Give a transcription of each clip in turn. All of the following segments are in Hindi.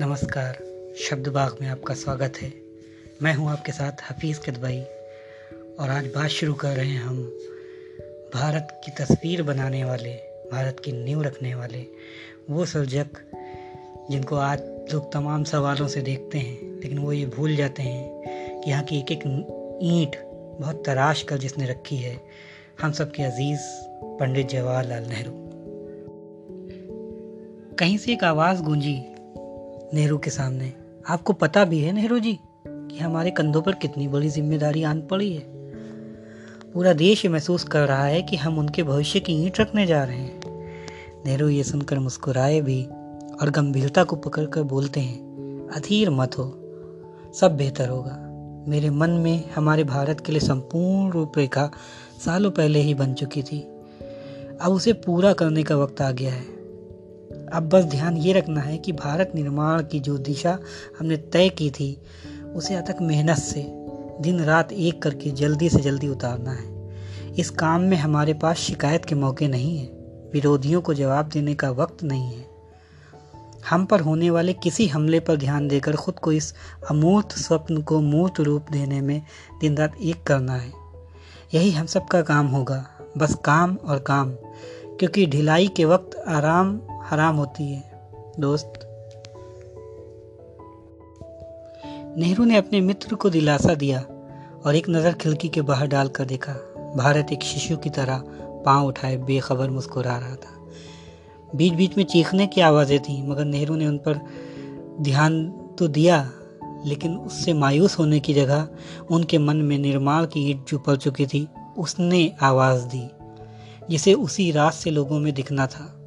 नमस्कार शब्द बाग में आपका स्वागत है। मैं हूँ आपके साथ हफीज़ कदबाई और आज बात शुरू कर रहे हैं हम भारत की तस्वीर बनाने वाले, भारत की नींव रखने वाले वो सर्जक जिनको आज लोग तमाम सवालों से देखते हैं, लेकिन वो ये भूल जाते हैं कि यहाँ की एक एक ईंट बहुत तराश कर जिसने रखी है। हम सब के अज़ीज़ पंडित जवाहरलाल नेहरू। कहीं से एक आवाज़ गूंजी नेहरू के सामने। आपको पता भी है नेहरू जी, कि हमारे कंधों पर कितनी बड़ी ज़िम्मेदारी आन पड़ी है। पूरा देश ये महसूस कर रहा है कि हम उनके भविष्य की ईंट रखने जा रहे हैं। नेहरू ये सुनकर मुस्कुराए भी और गंभीरता को पकड़कर बोलते हैं, अधीर मत हो, सब बेहतर होगा। मेरे मन में हमारे भारत के लिए संपूर्ण रूपरेखा सालों पहले ही बन चुकी थी। अब उसे पूरा करने का वक्त आ गया है। अब बस ध्यान ये रखना है कि भारत निर्माण की जो दिशा हमने तय की थी, उसे अथक मेहनत से, दिन रात एक करके जल्दी से जल्दी उतारना है। इस काम में हमारे पास शिकायत के मौके नहीं है, विरोधियों को जवाब देने का वक्त नहीं है। हम पर होने वाले किसी हमले पर ध्यान देकर खुद को इस अमूर्त स्वप्न को मूर्त रूप देने में दिन रात एक करना है। यही हम सबका काम होगा, बस काम और काम, क्योंकि ढिलाई के वक्त आराम हराम होती है। दोस्त। नेहरू ने अपने मित्र को दिलासा दिया और एक नज़र खिड़की के बाहर डालकर देखा। भारत एक शिशु की तरह पाँव उठाए बेखबर मुस्कुरा रहा था। बीच बीच में चीखने की आवाज़ें थी, मगर नेहरू ने उन पर ध्यान तो दिया, लेकिन उससे मायूस होने की जगह उनके मन में निर्माण की ईट जो पड़ चुकी थी, उसने आवाज़ दी, जिसे उसी रात से लोगों में दिखना था।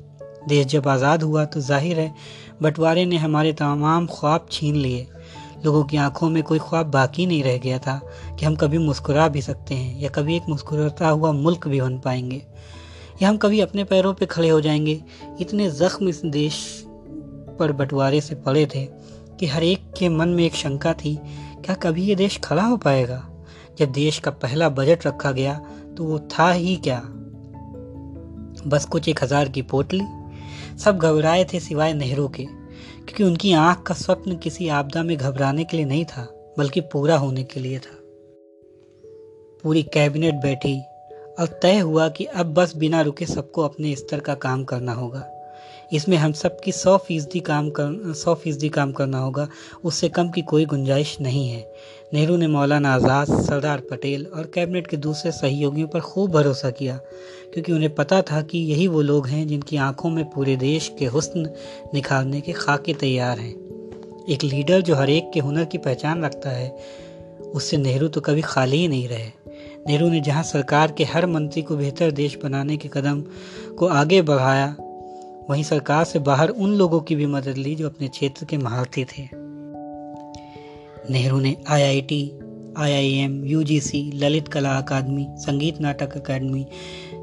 देश जब आज़ाद हुआ तो ज़ाहिर है, बंटवारे ने हमारे तमाम ख्वाब छीन लिए। लोगों की आँखों में कोई ख्वाब बाकी नहीं रह गया था कि हम कभी मुस्कुरा भी सकते हैं या कभी एक मुस्कुराता हुआ मुल्क भी बन पाएँगे। या हम कभी अपने पैरों पे खड़े हो जाएँगे। इतने ज़ख्म इस देश पर बंटवारे से पड़े थे कि हर एक के मन में एक शंका थी, क्या कभी ये देश खड़ा हो पाएगा? जब देश का पहला बजट रखा गया तो वो था ही क्या? बस कुछ एक हज़ार की पोटली सब घबराए थे सिवाय नेहरू के, क्योंकि उनकी आँख का स्वप्न किसी आपदा में घबराने के लिए नहीं था, बल्कि पूरा होने के लिए था। पूरी कैबिनेट बैठी और तय हुआ कि अब बस बिना रुके सबको अपने स्तर का काम करना होगा। इसमें हम सब की सौ फ़ीसदी काम कर, सौ फ़ीसदी काम करना होगा। उससे कम की कोई गुंजाइश नहीं है। नेहरू ने मौलाना आज़ाद, सरदार पटेल और कैबिनेट के दूसरे सहयोगियों पर खूब भरोसा किया, क्योंकि उन्हें पता था कि यही वो लोग हैं जिनकी आँखों में पूरे देश के हुस्न निखारने के खाके तैयार हैं। एक लीडर जो हर एक के हुनर की पहचान रखता है, उससे नेहरू तो कभी खाली ही नहीं रहे। नेहरू ने जहाँ सरकार के हर मंत्री को बेहतर देश बनाने के कदम को आगे बढ़ाया वहीं सरकार से बाहर उन लोगों की भी मदद ली जो अपने क्षेत्र के महारथी थे। नेहरू ने आईआईटी, आईआईएम, यूजीसी, ललित कला अकादमी संगीत नाटक अकादमी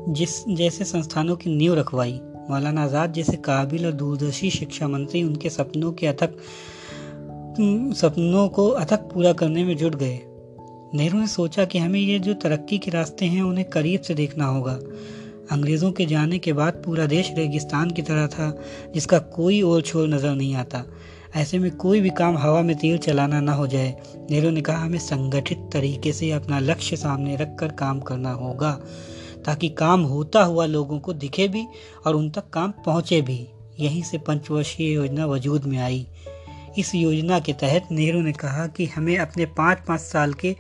जिस जैसे संस्थानों की नींव रखवाई मौलाना आज़ाद जैसे काबिल और दूरदर्शी शिक्षा मंत्री उनके सपनों के अथक सपनों को अथक पूरा करने में जुट गए। नेहरू ने सोचा कि हमें ये जो तरक्की के रास्ते हैं उन्हें करीब से देखना होगा। अंग्रेज़ों के जाने के बाद पूरा देश रेगिस्तान की तरह था, जिसका कोई और छोर नज़र नहीं आता। ऐसे में कोई भी काम हवा में तीर चलाना ना हो जाए। नेहरू ने कहा, हमें संगठित तरीके से अपना लक्ष्य सामने रखकर काम करना होगा, ताकि काम होता हुआ लोगों को दिखे भी और उन तक काम पहुँचे भी। यहीं से पंचवर्षीय योजना वजूद में आई। इस योजना के तहत नेहरू ने कहा कि हमें अपने पाँच पाँच साल के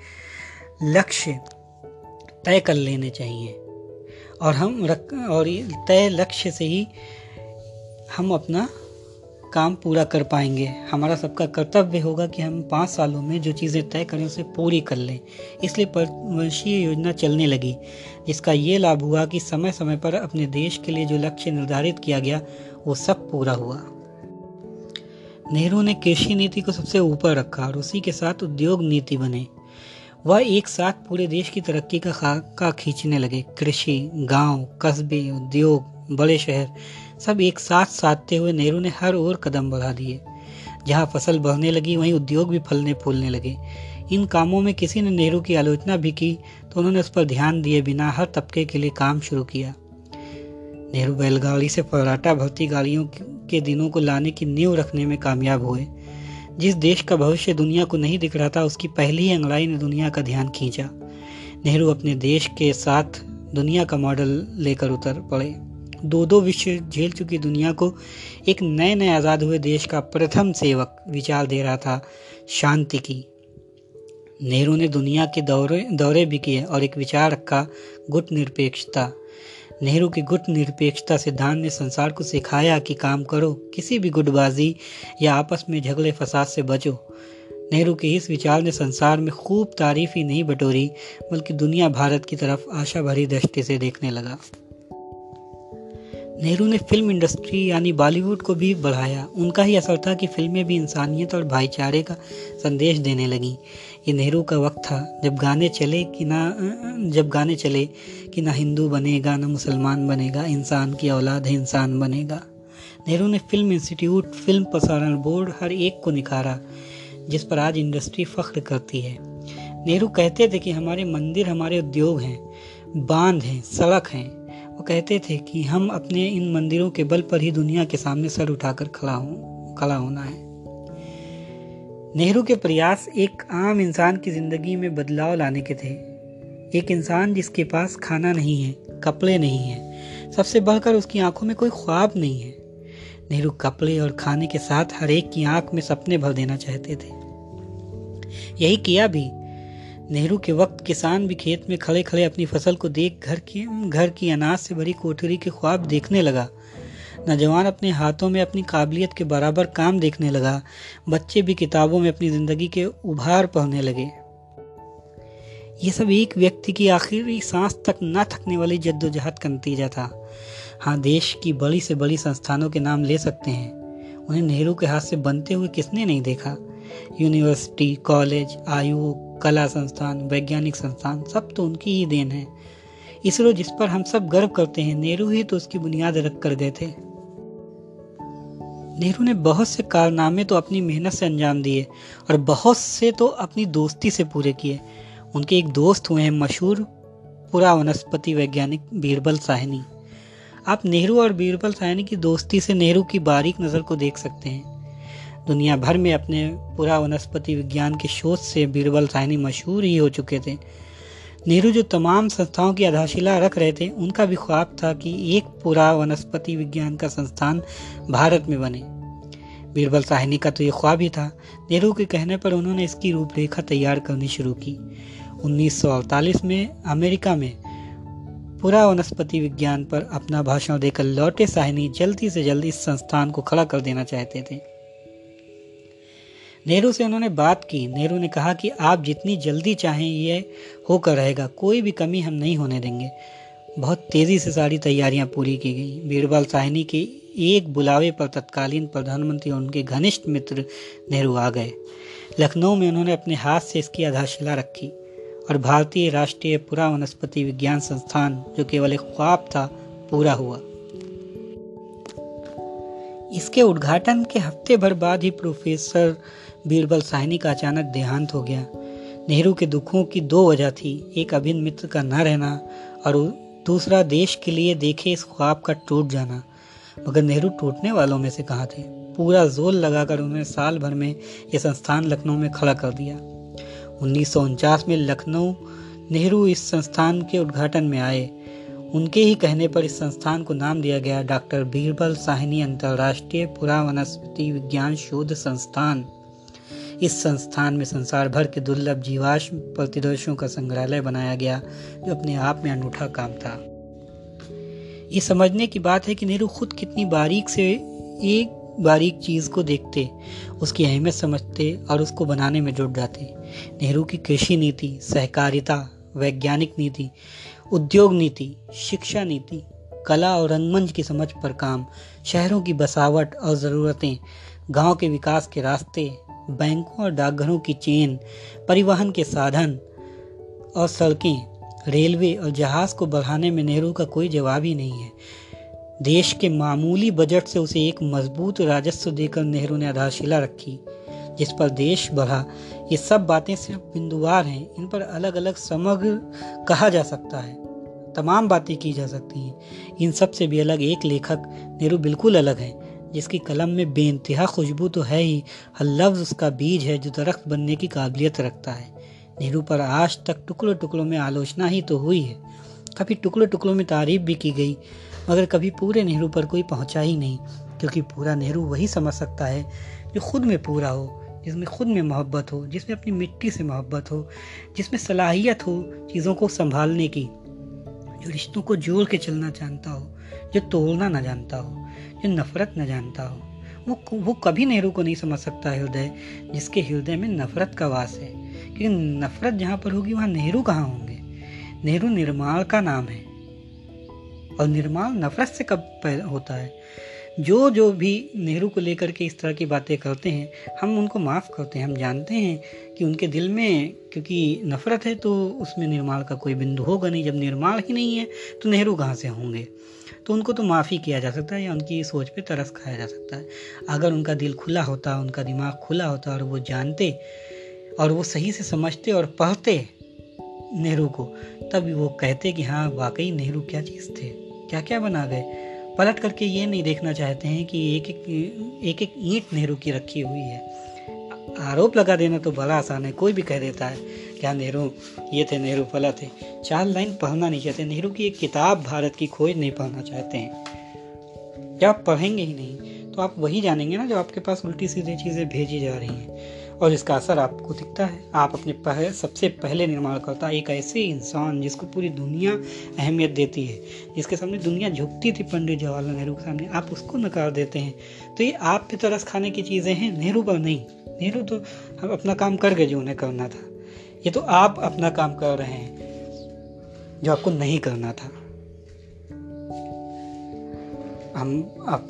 लक्ष्य तय कर लेने चाहिए। और हम रख, और तय लक्ष्य से ही हम अपना काम पूरा कर पाएँगे। हमारा सबका कर्तव्य होगा कि हम पाँच सालों में जो चीज़ें तय करें, उसे पूरी कर लें। इसलिए पंचवर्षीय योजना चलने लगी, जिसका ये लाभ हुआ कि समय समय पर अपने देश के लिए जो लक्ष्य निर्धारित किया गया, वो सब पूरा हुआ। नेहरू ने कृषि नीति को सबसे ऊपर रखा और उसी के साथ उद्योग नीति बने। वह एक साथ पूरे देश की तरक्की का खाका खींचने लगे। कृषि, गाँव, कस्बे, उद्योग, बड़े शहर, सब एक साथ साधते हुए नेहरू ने हर ओर कदम बढ़ा दिए। जहाँ फ़सल बढ़ने लगी, वहीं उद्योग भी फलने फूलने लगे। इन कामों में किसी ने नेहरू की आलोचना भी की तो उन्होंने उस पर ध्यान दिए बिना हर तबके के लिए काम शुरू किया। नेहरू बैलगाड़ी से फर्राटा भर्ती गाड़ियों के दिनों को लाने की नींव रखने में कामयाब हुए। जिस देश का भविष्य दुनिया को नहीं दिख रहा था, उसकी पहली अंगड़ाई ने दुनिया का ध्यान खींचा। नेहरू अपने देश के साथ दुनिया का मॉडल लेकर उतर पड़े। दो दो विश्व झेल चुकी दुनिया को एक नए नए आज़ाद हुए देश का प्रथम सेवक विचार दे रहा था, शांति की। नेहरू ने दुनिया के दौरे दौरे भी किए और एक विचार रखा गुट निरपेक्षता नेहरू के गुट निरपेक्षता सिद्धांत ने संसार को सिखाया कि काम करो, किसी भी गुटबाजी या आपस में झगड़े फसाद से बचो। नेहरू के इस विचार ने संसार में खूब तारीफ़ ही नहीं बटोरी, बल्कि दुनिया भारत की तरफ़ आशा भरी दृष्टि से देखने लगा। नेहरू ने फ़िल्म इंडस्ट्री यानी बॉलीवुड को भी बढ़ाया। उनका ही असर था कि फ़िल्में भी इंसानियत और भाईचारे का संदेश देने लगीं। ये नेहरू का वक्त था, जब गाने चले कि ना, जब गाने चले कि ना हिंदू बनेगा, ना मुसलमान बनेगा, इंसान की औलाद है, इंसान बनेगा। नेहरू ने फ़िल्म इंस्टीट्यूट, फ़िल्म प्रसारण बोर्ड हर एक को निखारा, जिस पर आज इंडस्ट्री फख्र करती है। नेहरू कहते थे कि हमारे मंदिर, हमारे उद्योग हैं, बाँध हैं, सड़क हैं वो कहते थे कि हम अपने इन मंदिरों के बल पर ही दुनिया के सामने सर उठाकर खड़ा हो, खड़ा होना है। नेहरू के प्रयास एक आम इंसान की ज़िंदगी में बदलाव लाने के थे। एक इंसान जिसके पास खाना नहीं है, कपड़े नहीं है, सबसे बढ़कर उसकी आँखों में कोई ख्वाब नहीं है। नेहरू कपड़े और खाने के साथ हर एक की आँख में सपने भर देना चाहते थे। यही किया भी नेहरू के वक्त किसान भी खेत में खड़े खड़े अपनी फ़सल को देख घर की घर की अनाज से भरी कोठरी के ख्वाब देखने लगा। नौजवान अपने हाथों में अपनी काबिलियत के बराबर काम देखने लगा। बच्चे भी किताबों में अपनी ज़िंदगी के उभार पढ़ने लगे। ये सब एक व्यक्ति की आखिरी सांस तक न थकने वाली जद्दोजहद का नतीजा था। हाँ देश की बड़ी से बड़ी संस्थानों के नाम ले सकते हैं। उन्हें नेहरू के हाथ से बनते हुए किसने नहीं देखा? यूनिवर्सिटी, कॉलेज, आयोग कला संस्थान, वैज्ञानिक संस्थान, सब तो उनकी ही देन है। इसरो जिस पर हम सब गर्व करते हैं, नेहरू ही तो उसकी बुनियाद रख कर गए थे। नेहरू ने बहुत से कारनामे तो अपनी मेहनत से अंजाम दिए और बहुत से तो अपनी दोस्ती से पूरे किए। उनके एक दोस्त हुए हैं मशहूर पुरा वनस्पति वैज्ञानिक बीरबल साहनी। आप नेहरू और बीरबल साहनी की दोस्ती से नेहरू की बारीक नज़र को देख सकते हैं। दुनिया भर में अपने पुरा वनस्पति विज्ञान के शोध से बीरबल साहनी मशहूर ही हो चुके थे। नेहरू जो तमाम संस्थाओं की आधारशिला रख रहे थे, उनका भी ख्वाब था कि एक पूरा वनस्पति विज्ञान का संस्थान भारत में बने। बीरबल साहनी का तो ये ख्वाब ही था। नेहरू के कहने पर उन्होंने इसकी रूपरेखा तैयार करनी शुरू की। 1948 में अमेरिका में पूरा वनस्पति विज्ञान पर अपना भाषण देकर लौटे साहनी जल्दी से जल्दी इस संस्थान को खड़ा कर देना चाहते थे। नेहरू से उन्होंने बात की। नेहरू ने कहा कि आप जितनी जल्दी चाहें ये होकर रहेगा, कोई भी कमी हम नहीं होने देंगे। बहुत तेज़ी से सारी तैयारियाँ पूरी की गई। बीरबल साहनी के एक बुलावे पर तत्कालीन प्रधानमंत्री और उनके घनिष्ठ मित्र नेहरू आ गए। लखनऊ में उन्होंने अपने हाथ से इसकी आधारशिला रखी और भारतीय राष्ट्रीय पुरा वनस्पति विज्ञान संस्थान, जो केवल एक ख्वाब था, पूरा हुआ। इसके उद्घाटन के हफ़्ते भर बाद ही प्रोफेसर बीरबल साहनी का अचानक देहांत हो गया। नेहरू के दुखों की दो वजह थी, एक अभिन्न मित्र का न रहना और दूसरा देश के लिए देखे इस ख्वाब का टूट जाना। मगर नेहरू टूटने वालों में से कहा थे? पूरा ज़ोर लगाकर उन्होंने साल भर में यह संस्थान लखनऊ में खड़ा कर दिया। उन्नीस सौ उनचास में लखनऊ, नेहरू इस संस्थान के उद्घाटन में आए। उनके ही कहने पर इस संस्थान को नाम दिया गया डॉक्टर बीरबल साहनी अंतर्राष्ट्रीय पुरा वनस्पति विज्ञान शोध संस्थान। इस संस्थान में संसार भर के दुर्लभ जीवाश्म प्रतिदर्शों का संग्रहालय बनाया गया, जो अपने आप में अनूठा काम था। ये समझने की बात है कि नेहरू खुद कितनी बारीक से एक बारीक चीज़ को देखते, उसकी अहमियत समझते और उसको बनाने में जुट जाते। नेहरू की कृषि नीति, सहकारिता, वैज्ञानिक नीति, उद्योग नीति, शिक्षा नीति, कला और रंगमंच की समझ पर काम, शहरों की बसावट और ज़रूरतें, गाँव के विकास के रास्ते बैंकों और डाकघरों की चेन, परिवहन के साधन और सड़कें, रेलवे और जहाज़ को बढ़ाने में नेहरू का कोई जवाब ही नहीं है। देश के मामूली बजट से उसे एक मज़बूत राजस्व देकर नेहरू ने आधारशिला रखी, जिस पर देश बढ़ा। ये सब बातें सिर्फ़ बिंदुवार हैं, इन पर अलग अलग समग्र कहा जा सकता है। तमाम बातें की जा सकती हैं। इन सबसे भी अलग एक लेखक, नेहरू बिल्कुल अलग है। जिसकी कलम में बेानतहा खुशबू तो है ही, हर लफ्ज़ उसका बीज है जो दरख्त बनने की काबिलियत रखता है। नेहरू पर आज तक टुकड़ों टुकड़ों में आलोचना ही तो हुई है। कभी टुकड़ों टुकड़ों में तारीफ़ भी की गई, मगर कभी पूरे नेहरू पर कोई पहुँचा ही नहीं, क्योंकि पूरा नेहरू वही समझ सकता है जो खुद में पूरा हो, जिसमें खुद में मोहब्बत हो, जिसमें अपनी मिट्टी से मोहब्बत हो, जिसमें सलाहियत हो चीज़ों को संभालने की, जो रिश्तों को जोड़ के चलना जानता हो, जो तोड़ना ना जानता हो। जो नफरत न जानता हो। वो वो कभी नेहरू को नहीं समझ सकता हृदय, जिसके हृदय में नफरत का वास है। क्योंकि नफरत जहाँ पर होगी, वहाँ नेहरू कहाँ होंगे? नेहरू निर्माण का नाम है। और निर्माण नफरत से कब होता है? जो जो भी नेहरू को लेकर के इस तरह की बातें करते हैं, हम उनको माफ़ करते हैं, हम जानते हैं कि उनके दिल में क्योंकि नफ़रत है तो उसमें निर्माण का कोई बिंदु होगा नहीं। जब निर्माण ही नहीं है तो नेहरू कहाँ से होंगे? तो उनको तो माफ़ी किया जा सकता है या उनकी सोच पे तरस खाया जा सकता है। अगर उनका दिल खुला होता, उनका दिमाग खुला होता और वो जानते और वो सही से समझते और पढ़ते नेहरू को, तब वो कहते कि हाँ वाकई नेहरू क्या चीज़ थे? क्या क्या बना गए? पलट करके ये नहीं देखना चाहते हैं कि एक एक एक ईंट नेहरू की रखी हुई है। आरोप लगा देना तो बड़ा आसान है, कोई भी कह देता है क्या नेहरू, ये थे, नेहरू फला थे। चार लाइन पढ़ना नहीं चाहते। नेहरू की एक किताब भारत की खोज नहीं पढ़ना चाहते हैं। जब आप पढ़ेंगे ही नहीं तो आप वही जानेंगे ना जो आपके पास उल्टी सीधी चीज़ें भेजी जा रही हैं। और इसका असर आपको दिखता है। आप अपने पहले सबसे पहले निर्माण करता एक ऐसे इंसान जिसको पूरी दुनिया अहमियत देती है, जिसके सामने दुनिया झुकती थी पंडित जवाहरलाल नेहरू के सामने, आप उसको नकार देते हैं। तो ये आप पे तरस खाने की चीज़ें हैं, नेहरू पर नहीं। नेहरू तो हम अपना काम कर गए जो उन्हें करना था। ये तो आप अपना काम कर रहे हैं, जो आपको नहीं करना था। हम आप,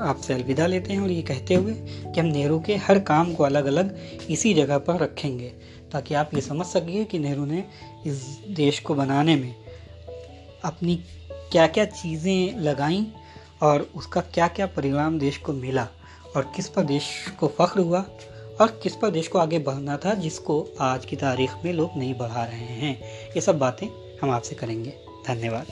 आपसे अलविदा लेते हैं और ये कहते हुए कि हम नेहरू के हर काम को अलग अलग इसी जगह पर रखेंगे, ताकि आप ये समझ सकिए कि नेहरू ने इस देश को बनाने में अपनी क्या क्या चीज़ें लगाईं और उसका क्या क्या परिणाम देश को मिला और किस पर देश को फ़ख्र हुआ। और किस पर देश को आगे बढ़ना था जिसको आज की तारीख में लोग नहीं बढ़ा रहे हैं? ये सब बातें हम आपसे करेंगे। धन्यवाद।